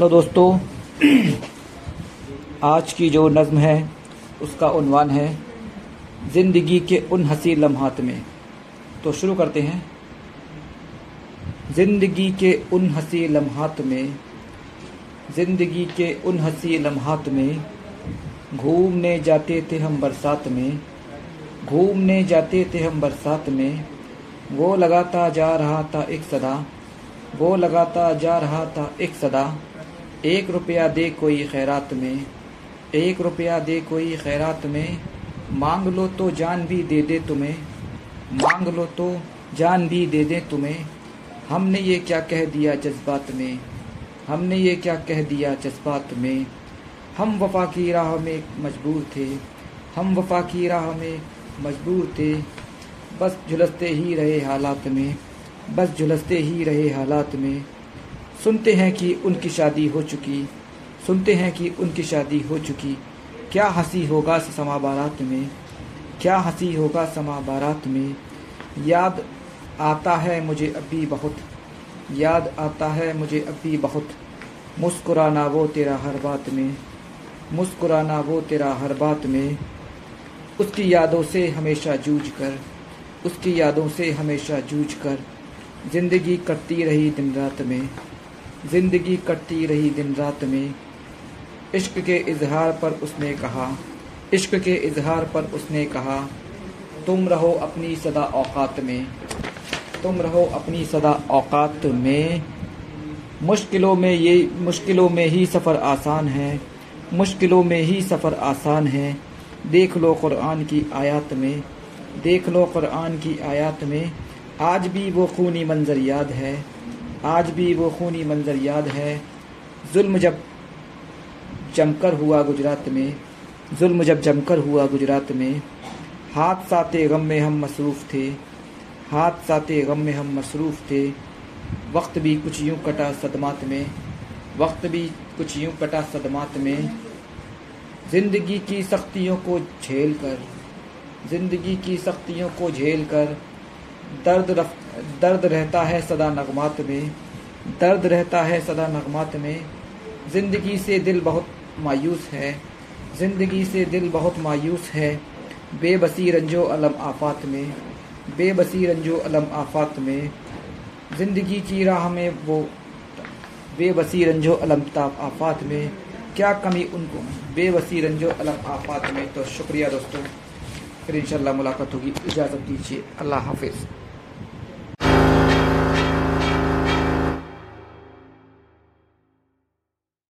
Hello दोस्तों, आज की जो नज़म है, उसका उन्वान है ज़िंदगी के उन हसी लम्हात में। तो शुरू करते हैं। ज़िंदगी के उन हसी लम्हात में, ज़िंदगी के उन हसी लम्हात में, घूमने जाते थे हम बरसात में, घूमने जाते थे हम बरसात में, वो लगाता जा रहा था एक सदा, वो लगाता जा रहा था एक सदा। एक रुपया दे कोई खैरात में, एक रुपया दे कोई खैरात में, मांग लो तो जान भी दे दे तुम्हें, मांग लो तो जान भी दे दे तुम्हें। हमने ये क्या कह दिया जज्बात में? हमने ये क्या कह दिया जज्बात में? हम वफा की राह में मजबूर थे, हम वफा की राह में मजबूर थे। बस झुलसते ही रहे हालात में, बस झुलसते ही रहे हालात में। सुनते हैं कि उनकी शादी हो चुकी, सुनते हैं कि उनकी शादी हो चुकी। क्या हँसी होगा समा बारात में? क्या हँसी होगा समा बारात में? याद आता है मुझे अभी बहुत, याद आता है मुझे अभी बहुत। मुस्कुराना वो तेरा हर बात में, मुस्कुराना वो तेरा हर बात में। उसकी यादों से हमेशा जूझ कर, उसकी यादों से हमेशा जूझ कर। ज़िंदगी कटती रही दिन रात में। ज़िंदगी कटती रही दिन रात में। इश्क के इजहार पर उसने कहा, इश्क के इजहार पर उसने कहा, तुम रहो अपनी सदा औकात में। तुम रहो अपनी सदा औकात में। मुश्किलों में ये, मुश्किलों में ही सफ़र आसान है। मुश्किलों में ही सफ़र आसान है। देख लो कुरान की आयत में। देख लो कुरान की आयत में। आज भी वो खूनी मंज़र याद है। आज भी वो खूनी मंज़र याद है। जुल्म जब जमकर हुआ गुजरात में जुल्म जब जमकर हुआ गुजरात में हाथ साते गम में हम मसरूफ़ थे हाथ साते गम में हम मसरूफ़ थे। वक्त भी कुछ यूँ कटा सदमात में वक्त भी कुछ यूँ कटा सदमात में। ज़िंदगी की सख्तियों को झेल कर ज़िंदगी की सख्तियों को झेल कर दर्द रफ, दर्द रहता है सदा नगमात में। दर्द रहता है सदा नगमात में। ज़िंदगी से दिल बहुत मायूस है। ज़िंदगी से दिल बहुत मायूस है। बेबसी रंजो अलम आफात में। बेबसी रंजो अलम आफात में। ज़िंदगी की राह में वो बेबसी रंजो अलम ताप आफात में। क्या कमी उनको? बेबसी रंजो अलम आफात में। तो शुक्रिया दोस्तों। फिर इंशाल्लाह मुलाकात होगी। इजाज़त दीजिए। अल्लाह हाफिज़।